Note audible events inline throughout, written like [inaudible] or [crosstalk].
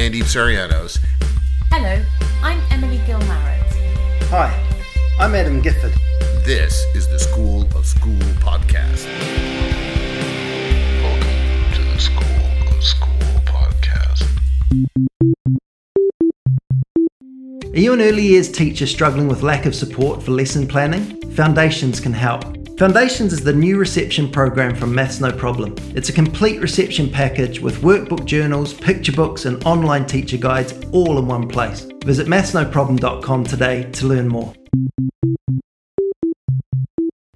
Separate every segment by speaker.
Speaker 1: Andy Psarianos.
Speaker 2: Hello, I'm Emily Gilmarrett.
Speaker 3: Hi, I'm Adam Gifford.
Speaker 1: This is the School of School podcast. Welcome to the School of School podcast.
Speaker 3: Are you an early years teacher struggling with lack of support for lesson planning? Foundations can help. Foundations is the new reception program from Maths No Problem. It's a complete reception package with workbook journals, picture books, and online teacher guides all in one place. Visit mathsnoproblem.com today to learn more.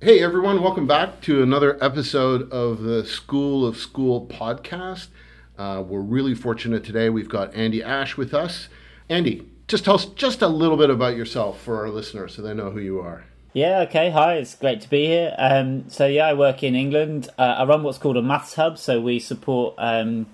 Speaker 1: Hey everyone, welcome back to another episode of the School of School podcast. Uh, we're really fortunate today. We've got Andy Ash with us. Andy, just tell us just a little bit about yourself for our listeners so they know who you are.
Speaker 4: Yeah, okay. Hi, it's great to be here. Um, so, yeah, I work in England. Uh, I run what's called a maths hub. So, we support um,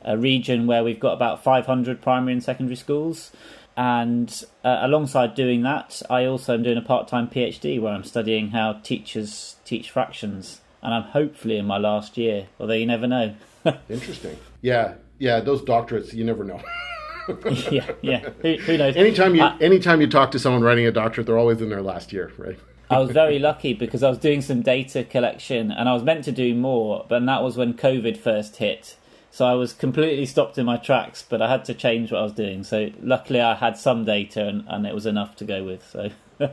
Speaker 4: a region where we've got about 500 primary and secondary schools. And uh, alongside doing that, I also am doing a part time PhD where I'm studying how teachers teach fractions. And I'm hopefully in my last year, although you never know. [laughs]
Speaker 1: Interesting. Yeah, yeah, those doctorates, you never know. [laughs] [laughs]
Speaker 4: yeah, yeah. Who, who knows?
Speaker 1: anytime you
Speaker 4: I-
Speaker 1: anytime you talk to someone writing a doctorate, they're always in their last year, right?
Speaker 4: I was very [laughs] lucky because I was doing some data collection and I was meant to do more, but that was when COVID first hit. So I was completely stopped in my tracks, but I had to change what I was doing. So luckily I had some data and, and it was enough to go with. So [laughs]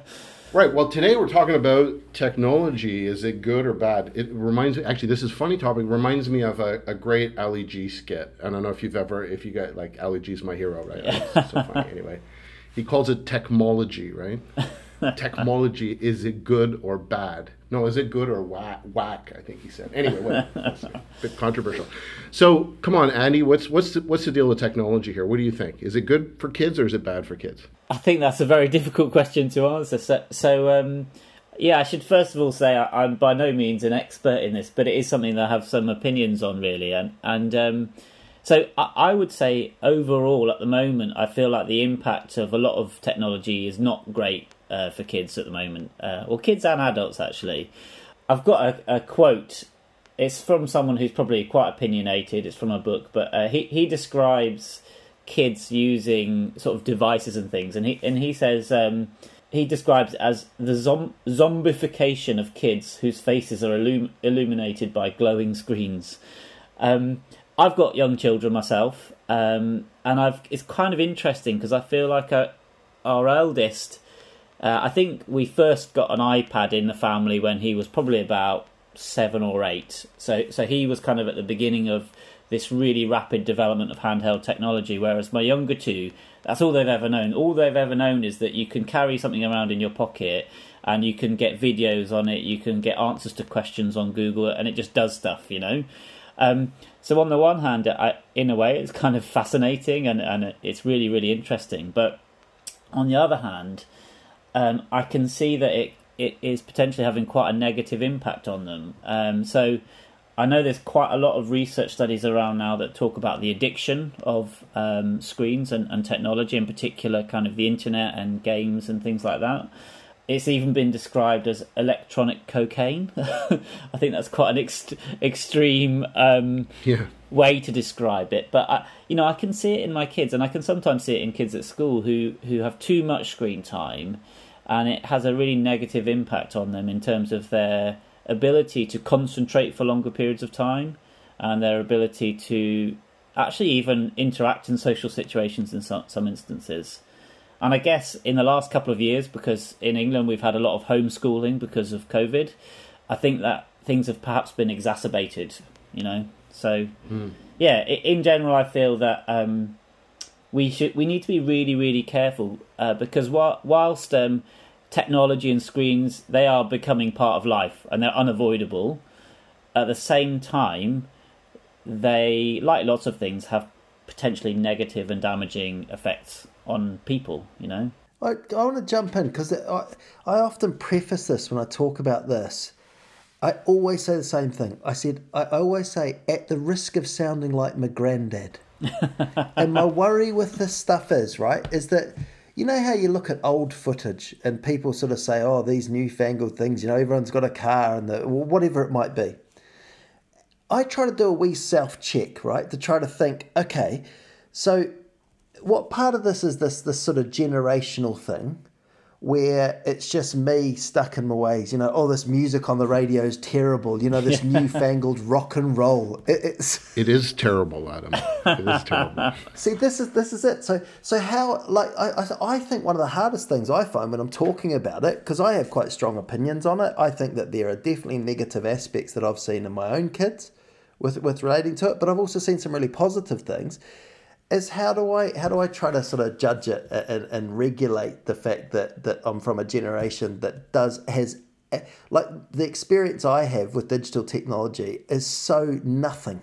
Speaker 1: Right. Well, today we're talking about technology. Is it good or bad? It reminds me. Actually, this is a funny topic. Reminds me of a, a great Ali G skit. I don't know if you've ever, if you got like Ali G's my hero, right? It's so funny. [laughs] Anyway, he calls it technology, right? [laughs] technology. Is it good or bad? No, is it good or whack? Whack. I think he said. Anyway, what, a bit controversial. So, come on, Andy. What's what's the, what's the deal with technology here? What do you think? Is it good for kids or is it bad for kids?
Speaker 4: I think that's a very difficult question to answer. So, so um, yeah, I should first of all say I, I'm by no means an expert in this, but it is something that I have some opinions on, really. And and um, so I would say overall, at the moment, I feel like the impact of a lot of technology is not great uh, for kids at the moment, uh, or kids and adults actually. I've got a, a quote. It's from someone who's probably quite opinionated. It's from a book, but uh, he he describes kids using sort of devices and things, and he and he says um, he describes it as the zom- zombification of kids whose faces are illum- illuminated by glowing screens. Um, I've got young children myself, um, and I've it's kind of interesting because I feel like uh our eldest. Uh, I think we first got an iPad in the family when he was probably about seven or eight. So, so he was kind of at the beginning of this really rapid development of handheld technology. Whereas my younger two, that's all they've ever known. All they've ever known is that you can carry something around in your pocket and you can get videos on it, you can get answers to questions on Google, and it just does stuff, you know. Um, so on the one hand, I, in a way, it's kind of fascinating and, and it's really, really interesting. But on the other hand, um, I can see that it, it is potentially having quite a negative impact on them. Um, so I know there's quite a lot of research studies around now that talk about the addiction of um, screens and, and technology, in particular, kind of the internet and games and things like that. It's even been described as electronic cocaine. [laughs] I think that's quite an ext- extreme um,
Speaker 1: Yeah.
Speaker 4: way to describe it. But I, you know, I can see it in my kids, and I can sometimes see it in kids at school who who have too much screen time, and it has a really negative impact on them in terms of their ability to concentrate for longer periods of time, and their ability to actually even interact in social situations in some, some instances. And I guess in the last couple of years, because in England we've had a lot of homeschooling because of COVID, I think that things have perhaps been exacerbated, you know. So, yeah, in general, I feel that um, we should we need to be really really careful uh, because while, whilst um, technology and screens they are becoming part of life and they're unavoidable, at the same time, they like lots of things have potentially negative and damaging effects on people. You know.
Speaker 3: I, I want to jump in because I, I often preface this when I talk about this. I always say the same thing. I said, I always say, at the risk of sounding like my granddad. [laughs] and my worry with this stuff is, right, is that you know how you look at old footage and people sort of say, oh, these newfangled things, you know, everyone's got a car and the, whatever it might be. I try to do a wee self check, right, to try to think, okay, so what part of this is this this sort of generational thing where it's just me stuck in my ways. You know, oh, this music on the radio is terrible. You know, this newfangled [laughs] rock and roll. It, it's
Speaker 1: It is terrible, Adam. It is terrible. [laughs]
Speaker 3: see, this is this is it. So so how like I I, I think one of the hardest things I find when I'm talking about it because I have quite strong opinions on it. I think that there are definitely negative aspects that I've seen in my own kids with with relating to it, but I've also seen some really positive things is how do I how do I try to sort of judge it and, and regulate the fact that that I'm from a generation that does has eh, like the experience I have with digital technology is so nothing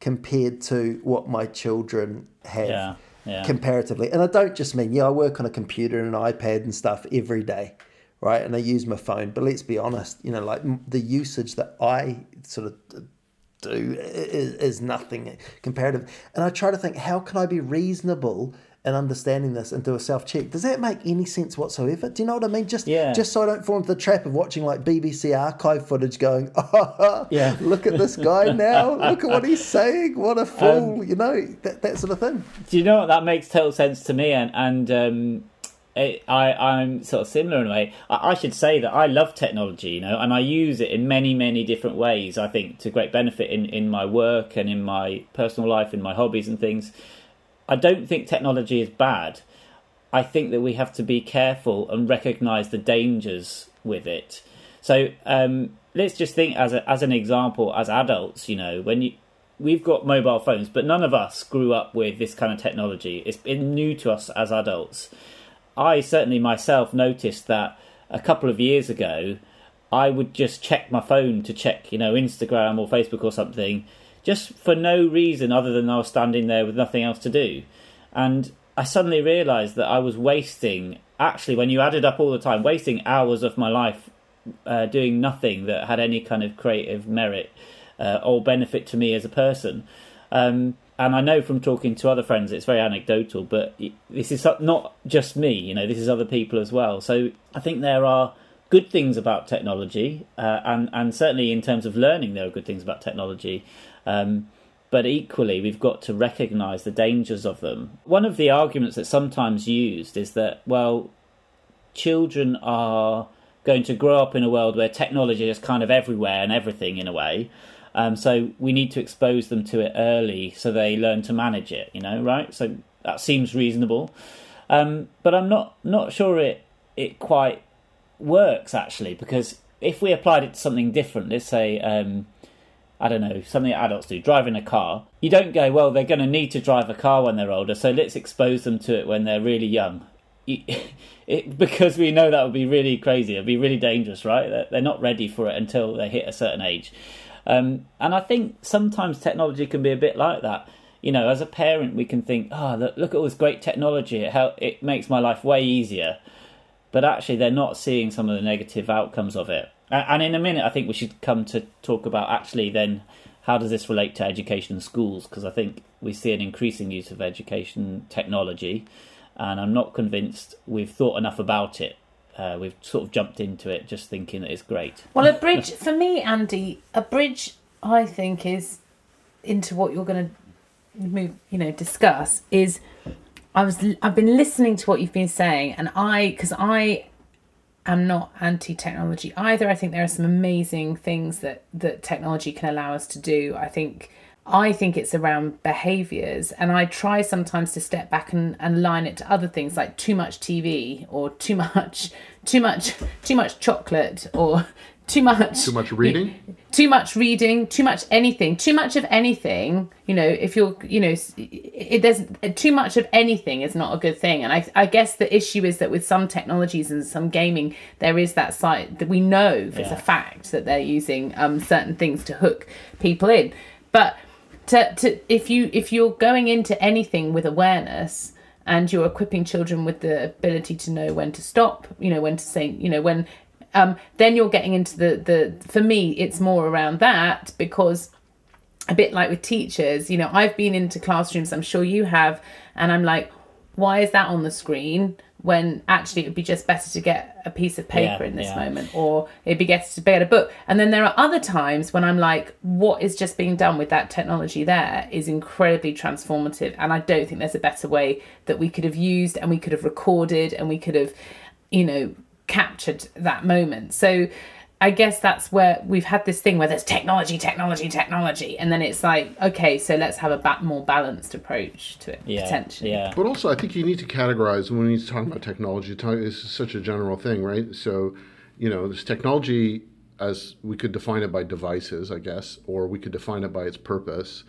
Speaker 3: compared to what my children have
Speaker 4: Yeah, yeah.
Speaker 3: comparatively. And I don't just mean yeah, I work on a computer and an iPad and stuff every day, right? And I use my phone. But let's be honest, you know, like the usage that I sort of do is, is nothing comparative. And I try to think, how can I be reasonable in understanding this and do a self check? Does that make any sense whatsoever? Do you know what I mean? Just
Speaker 4: Yeah.
Speaker 3: just so I don't fall into the trap of watching like BBC archive footage, going, oh, [laughs]
Speaker 4: Yeah.
Speaker 3: look at this guy [laughs] now, look at what he's saying, what a
Speaker 4: Um,
Speaker 3: fool, you know, that that sort of thing.
Speaker 4: Do you know what that makes total sense to me? And and um, it, I I'm sort of similar in a way. I, I should say that I love technology, you know, and I use it in many many different ways. I think to great benefit in in my work and in my personal life, in my hobbies and things. I don't think technology is bad. I think that we have to be careful and recognise the dangers with it. So um, let's just think as a, as an example, as adults, you know, when you we've got mobile phones, but none of us grew up with this kind of technology. It's been new to us as adults. I certainly myself noticed that a couple of years ago, I would just check my phone to check, you know, Instagram or Facebook or something, just for no reason other than I was standing there with nothing else to do. And I suddenly realised that I was wasting, actually, when you added up all the time, wasting hours of my life uh, doing nothing that had any kind of creative merit uh, or benefit to me as a person. Um, and I know from talking to other friends, it's very anecdotal, but this is not just me. You know, this is other people as well. So I think there are good things about technology, uh, and and certainly in terms of learning, there are good things about technology. Um, but equally, we've got to recognise the dangers of them. One of the arguments that's sometimes used is that well, children are going to grow up in a world where technology is kind of everywhere and everything in a way. Um, so we need to expose them to it early so they learn to manage it, you know, right? So that seems reasonable. Um, but I'm not not sure it it quite works actually because if we applied it to something different, let's say um, I don't know something adults do, driving a car, you don't go well. They're going to need to drive a car when they're older, so let's expose them to it when they're really young. [laughs] It, because we know that would be really crazy. It'd be really dangerous, right? They're not ready for it until they hit a certain age. Um, and I think sometimes technology can be a bit like that. You know, as a parent, we can think, "Oh, look, look at all this great technology! It help, it makes my life way easier." But actually, they're not seeing some of the negative outcomes of it. And in a minute, I think we should come to talk about actually then how does this relate to education and schools? Because I think we see an increasing use of education technology, and I'm not convinced we've thought enough about it. Uh, we've sort of jumped into it just thinking that it's great.
Speaker 2: Well, a [laughs] bridge for me, Andy. A bridge, I think, is into what you're going to move. You know, discuss is. I was. I've been listening to what you've been saying, and I, because I am not anti-technology either. I think there are some amazing things that that technology can allow us to do. I think. I think it's around behaviors, and I try sometimes to step back and, and line it to other things like too much TV or too much, too much, too much chocolate or too much
Speaker 1: Too much reading?
Speaker 2: too much reading, too much anything, too much of anything. You know, if you're, you know, it, it, there's too much of anything is not a good thing. And I, I guess the issue is that with some technologies and some gaming, there is that side that we know for it's a fact that they're using um, certain things to hook people in. But to, to if you if you're going into anything with awareness and you're equipping children with the ability to know when to stop, you know, when to say, you know, when um, then you're getting into the the for me it's more around that because a bit like with teachers you know i've been into classrooms i'm sure you have and i'm like why is that on the screen when actually it would be just better to get a piece of paper
Speaker 4: Yeah,
Speaker 2: in this
Speaker 4: yeah.
Speaker 2: moment or it'd be better to get a book. And then there are other times when i'm like what is just being done with that technology there is incredibly transformative. And i don't think there's a better way that we could have used and we could have recorded and we could have you know captured that moment. So I guess that's where we've had this thing where there's technology, technology, technology, and then it's like, okay, so let's have a ba- more balanced approach to it
Speaker 4: Yeah,
Speaker 2: potentially.
Speaker 4: yeah.
Speaker 1: But also, I think you need to categorize when we talk about technology. talk- It's such a general thing, right? So, you know, this technology, as we could define it by devices, I guess, or we could define it by its purpose,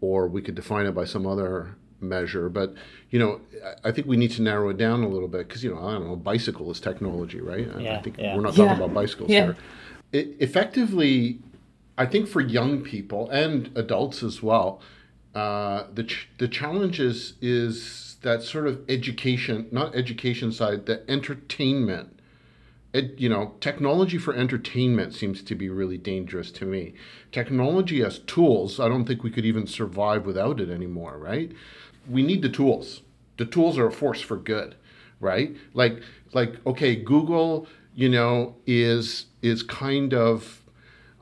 Speaker 1: or we could define it by some other measure. But, you know, I- I think we need to narrow it down a little bit because, you know, I don't know, bicycle is technology, right? I- I think
Speaker 4: yeah.
Speaker 1: we're not talking
Speaker 2: Yeah.
Speaker 1: about bicycles
Speaker 2: Yeah.
Speaker 1: here. It, effectively, I think for young people and adults as well, uh, the ch- the challenge is is that sort of education, not education side, the entertainment. It, you know, technology for entertainment seems to be really dangerous to me. Technology as tools, I don't think we could even survive without it anymore, right? We need the tools. The tools are a force for good, right? Like like okay, Google, you know, is is kind of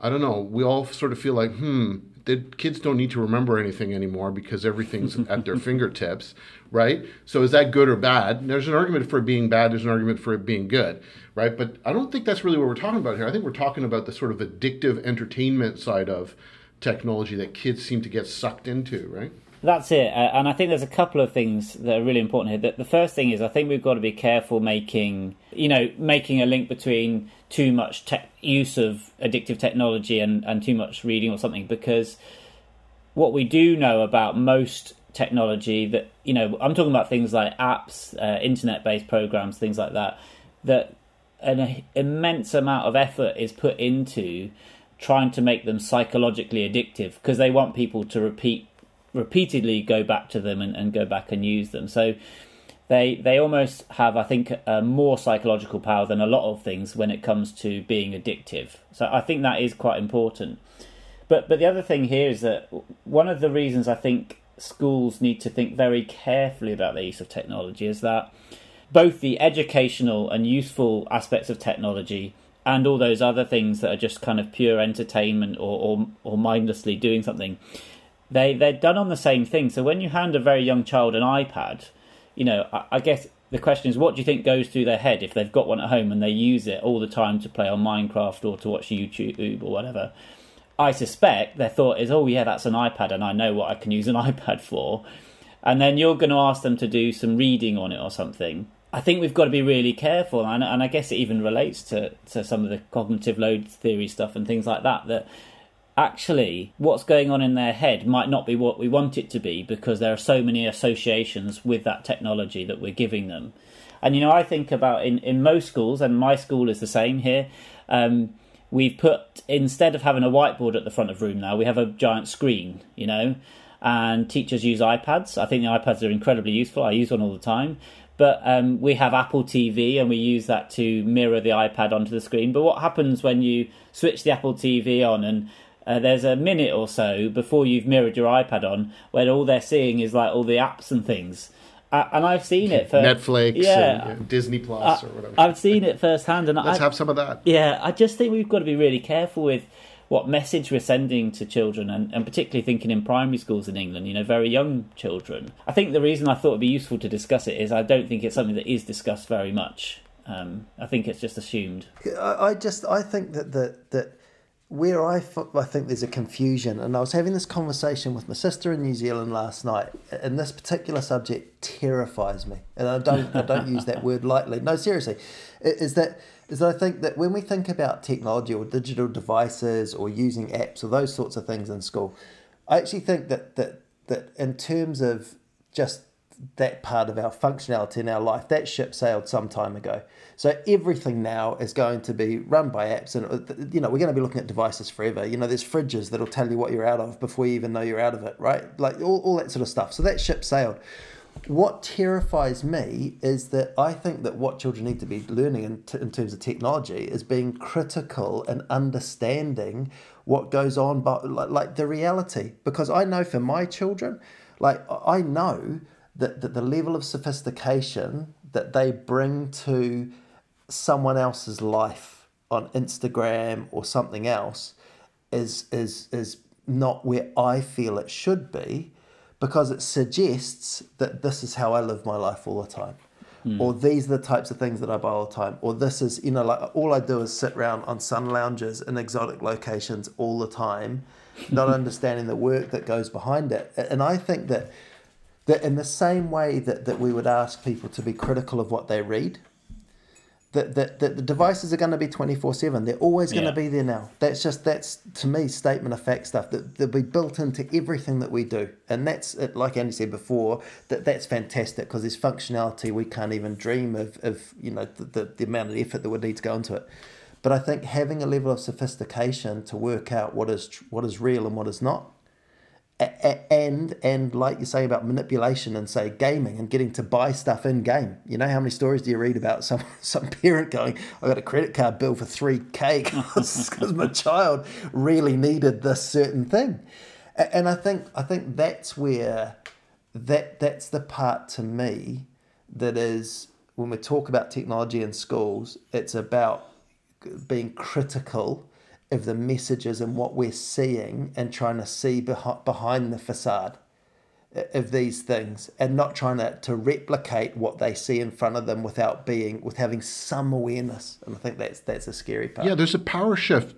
Speaker 1: I don't know. We all sort of feel like, hmm, the kids don't need to remember anything anymore because everything's [laughs] at their fingertips, right? So is that good or bad? There's an argument for it being bad. There's an argument for it being good, right? But I don't think that's really what we're talking about here. I think we're talking about the sort of addictive entertainment side of technology that kids seem to get sucked into, right?
Speaker 4: That's it, uh, and I think there's a couple of things that are really important here. The, the first thing is I think we've got to be careful making, you know, making a link between too much tech use of addictive technology and, and too much reading or something, because what we do know about most technology that you know, I'm talking about things like apps, uh, internet-based programs, things like that, that an immense amount of effort is put into trying to make them psychologically addictive because they want people to repeat repeatedly go back to them and, and go back and use them. So they they almost have, I think, more psychological power than a lot of things when it comes to being addictive. So I think that is quite important. But but the other thing here is that one of the reasons I think schools need to think very carefully about the use of technology is that both the educational and useful aspects of technology and all those other things that are just kind of pure entertainment or, or, or mindlessly doing something they they're done on the same thing. So when you hand a very young child an iPad, you know, I, I guess the question is, what do you think goes through their head if they've got one at home and they use it all the time to play on Minecraft or to watch YouTube or whatever? I suspect their thought is, oh yeah, that's an iPad, and I know what I can use an [laughs] iPad for. And then you're going to ask them to do some reading on it or something. I think we've got to be really careful, and, and I guess it even relates to, to some of the cognitive load theory stuff and things like that. That actually what's going on in their head might not be what we want it to be because there are so many associations with that technology that we're giving them. And you know, I think about in, in most schools, and my school is the same here. Um, we've put instead of having a whiteboard at the front of room now, we have a giant screen. You know, and teachers use iPads. I think the iPads are incredibly useful. I use one all the time. But um, we have Apple TV and we use that to mirror the iPad onto the screen. But what happens when you switch the Apple TV on and uh, there's a minute or so before you've mirrored your iPad on where all they're seeing is like all the apps and things. Uh, and I've seen it for
Speaker 1: Netflix,
Speaker 4: Yeah,
Speaker 1: and, uh, Disney Plus,
Speaker 4: I-
Speaker 1: or whatever.
Speaker 4: I've seen it firsthand, and [laughs]
Speaker 1: Let's
Speaker 4: I,
Speaker 1: have some of that.
Speaker 4: yeah, I just think we've got to be really careful with what message we're sending to children, and, and particularly thinking in primary schools in England, you know, very young children. I think the reason I thought it'd be useful to discuss it is I don't think it's something that is discussed very much. Um, I think it's just assumed.
Speaker 3: I, I just I think that that that where I, I think there's a confusion, and I was having this conversation with my sister in New Zealand last night, and this particular subject terrifies me, and I don't I don't use that word lightly. No, seriously, is that is that I think that when we think about technology or digital devices or using apps or those sorts of things in school, I actually think that that that in terms of just that part of our functionality in our life, that ship sailed some time ago. So everything now is going to be run by apps, and uh, you know we're going to be looking at devices forever. You know, there's fridges that'll tell you what you're out of before you even know you're out of it, right? Like all, all that sort of stuff. So that ship sailed. What terrifies me is that I think that what children need to be learning in, t- in terms of technology is being critical and understanding what goes on, but like, like the reality. Because I know for my children, like I know that, that the level of sophistication that they bring to someone else's life on Instagram or something else is is is not where I feel it should be because it suggests that this is how I live my life all the time. Hmm. Or these are the types of things that I buy all the time. Or this is, you know, like all I do is sit around on sun lounges in exotic locations all the time, not [laughs] understanding the work that goes behind it. And I think that that in the same way that, that we would ask people to be critical of what they read, that, that, that the devices are going to be 24 7 they're always going
Speaker 4: Yeah.
Speaker 3: to be there now. That's just that's to me statement of fact stuff that they'll be built into everything that we do. And that's it like andy said before that that's fantastic because there's functionality we can't even dream of, of you know the, the, the amount of effort that would need to go into it. But i think having a level of sophistication to work out what is what is real and what is not and and like you say about manipulation and say gaming and getting to buy stuff in game. You know how many stories do you read about some [laughs] some parent going, "I got a credit card bill for three k because [laughs] my child really needed this certain thing," and I think I think that's where that that's the part to me that is when we talk about technology in schools, it's about being critical of the messages and what we're seeing and trying to see behind, behind the facade of these things and not trying to, to replicate what they see in front of them without being with having some awareness and i think that's that's a scary part
Speaker 1: Yeah, there's a power shift.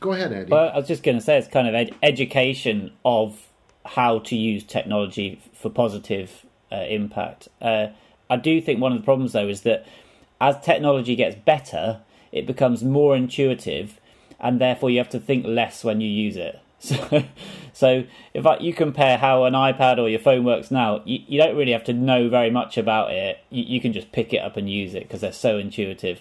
Speaker 1: Go ahead, Andy.
Speaker 4: Well, I was just going to say it's kind of ed- education of how to use technology for positive uh, impact. Uh, I do think one of the problems though is that as technology gets better, it becomes more intuitive, and therefore you have to think less when you use it. [laughs] So, so if I, you compare how an iPad or your phone works now, you, you don't really have to know very much about it. You, you can just pick it up and use it because they're so intuitive.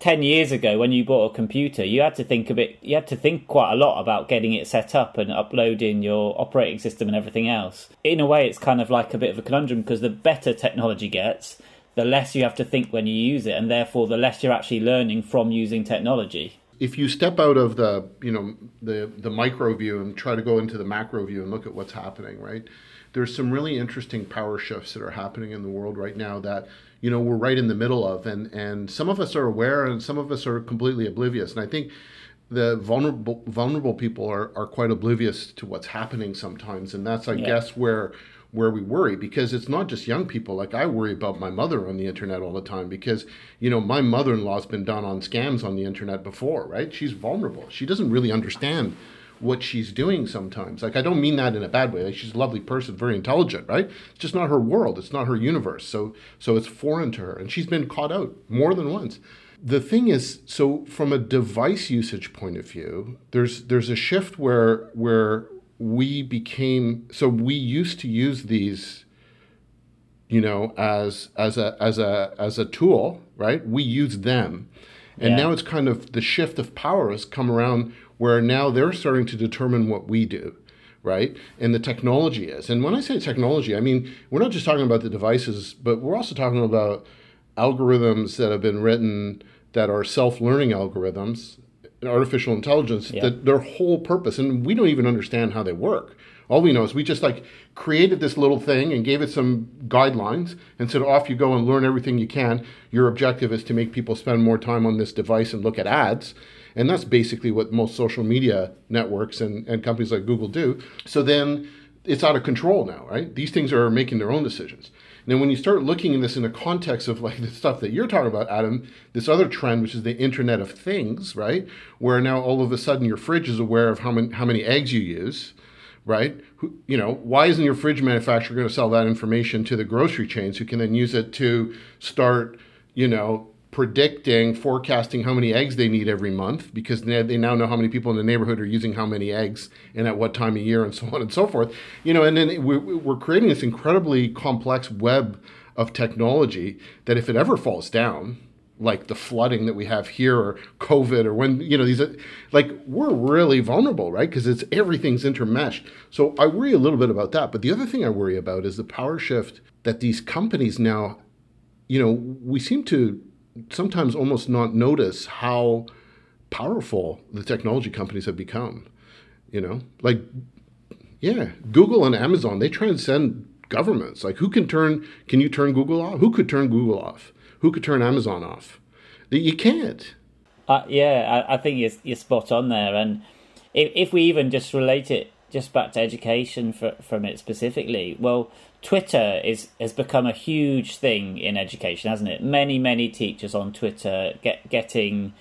Speaker 4: 10 years ago when you bought a computer you had to think a bit you had to think quite a lot about getting it set up and uploading your operating system and everything else in a way it's kind of like a bit of a conundrum because the better technology gets the less you have to think when you use it and therefore the less you're actually learning from using technology
Speaker 1: if you step out of the you know the the micro view and try to go into the macro view and look at what's happening right? There's some really interesting power shifts that are happening in the world right now that you know we're right in the middle of. And and some of us are aware and some of us are completely oblivious. And i think the vulnerable vulnerable people are, are quite oblivious to what's happening sometimes. And that's i
Speaker 4: Yeah.
Speaker 1: guess where where we worry because it's not just young people. Like i worry about my mother on the internet all the time because you know my mother-in-law's been done on scams on the internet before right? She's vulnerable. She doesn't really understand what she's doing sometimes. Like i don't mean that in a bad way. Like she's a lovely person very intelligent right? It's just not her world. It's not her universe. So so it's foreign to her. And she's been caught out more than once. The thing is so from a device usage point of view there's there's a shift where where we became so we used to use these you know as as a as a as a tool right? We use them. And
Speaker 4: Yeah.
Speaker 1: now it's kind of the shift of power has come around where now they're starting to determine what we do right? And the technology is. And when i say technology i mean we're not just talking about the devices but we're also talking about algorithms that have been written that are self-learning algorithms artificial intelligence
Speaker 4: Yeah.
Speaker 1: that their whole purpose and we don't even understand how they work. All we know is we just like created this little thing and gave it some guidelines and said off you go and learn everything you can. Your objective is to make people spend more time on this device and look at ads. And that's basically what most social media networks and, and companies like google do. So then it's out of control now right? These things are making their own decisions then when you start looking at this in the context of like the stuff that you're talking about, Adam, this other trend, which is the Internet of Things, right? Where now all of a sudden your fridge is aware of how many how many eggs you use, right? Who, you know, why isn't your fridge manufacturer going to sell that information to the grocery chains who can then use it to start, you know, predicting, forecasting how many eggs they need every month because they, now know how many people in the neighborhood are using how many eggs and at what time of year and [laughs] so on and so forth. You know, and then we're, we're creating this incredibly complex web of technology that if it ever falls down, like the flooding that we have here or covid or when you know these like we're really vulnerable right? Because it's everything's intermeshed. So i worry a little bit about that. But the other thing i worry about is the power shift that these companies now you know we seem to sometimes almost not notice how powerful the technology companies have become you know like yeah google and amazon they transcend governments. Like who can turn? Can you turn Google off? Who could turn Google off? Who could turn Amazon off? You can't.
Speaker 4: Uh, yeah, I, I, think you're, you're spot on there. And if, if we even just relate it just back to education for, from it specifically, well, Twitter is has become a huge thing in education, hasn't it? Many, many teachers on Twitter get getting,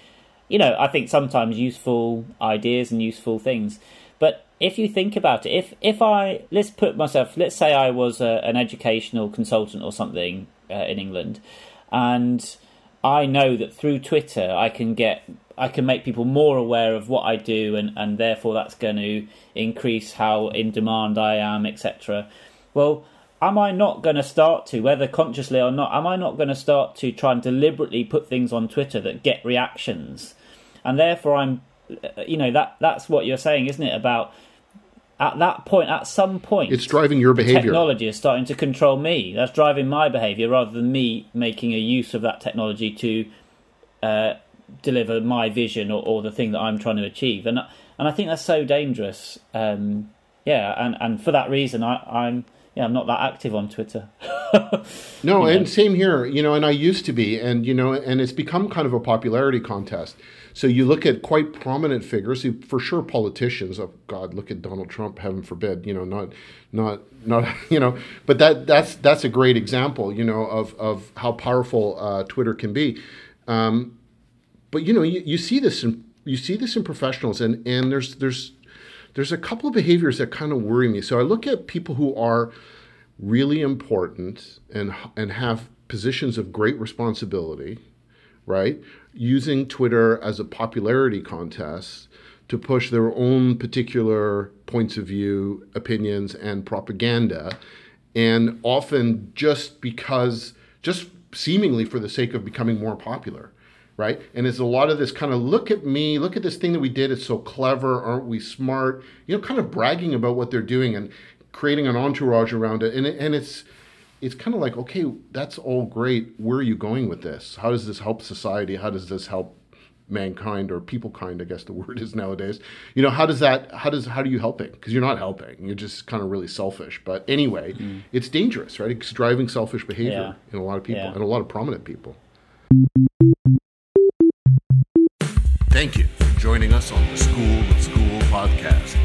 Speaker 4: you know, I think sometimes useful ideas and useful things. But if you think about it, if if I let's put myself, let's say I was a, an educational consultant or something uh, in England, and I know that through Twitter I can get I can make people more aware of what I do, and and therefore that's going to increase how in demand I am, etc. Well, am I not going to start to, whether consciously or not, am I not going to start to try and deliberately put things on Twitter that get reactions, and therefore I'm, you know, that that's what you're saying, isn't it? About at that point, at some point,
Speaker 1: it's driving your behavior.
Speaker 4: Technology is starting to control me. That's driving my behavior rather than me making a use of that technology to uh, deliver my vision or, or, the thing that I'm trying to achieve. And and I think that's so dangerous. Um, yeah, and, and for that reason, I, I'm yeah, I'm not that active on Twitter. [laughs]
Speaker 1: no, and same here. You know, and I used to be, and you know, and it's become kind of a popularity contest. So you look at quite prominent figures, who, for sure, politicians. Oh God, look at Donald Trump. Heaven forbid, you know, not, not, not, [laughs] you know. But that that's that's a great example, you know, of of how powerful uh, Twitter can be. Um, but you know, you, you see this in you see this in professionals, and and there's there's there's a couple of behaviors that kind of worry me. So I look at people who are really important and and have positions of great responsibility, right? Using Twitter as a popularity contest to push their own particular points of view, opinions, and propaganda, and often just because, just seemingly for the sake of becoming more popular right? And it's a lot of this kind of look at me, look at this thing that we did. It's so clever, aren't we smart? You know, kind of bragging about what they're doing and creating an entourage around it. And it, and it's it's kind of like, okay, that's all great. Where are you going with this? How does this help society? How does this help mankind or people kind? I guess the [laughs] word is nowadays. You know, how does that? How does how do you helping? Because you're not helping. You're just kind of really selfish. But anyway, mm. it's dangerous, right? It's driving selfish behavior yeah. in a lot of people yeah. and a lot of prominent people. joining us on the School of School podcast.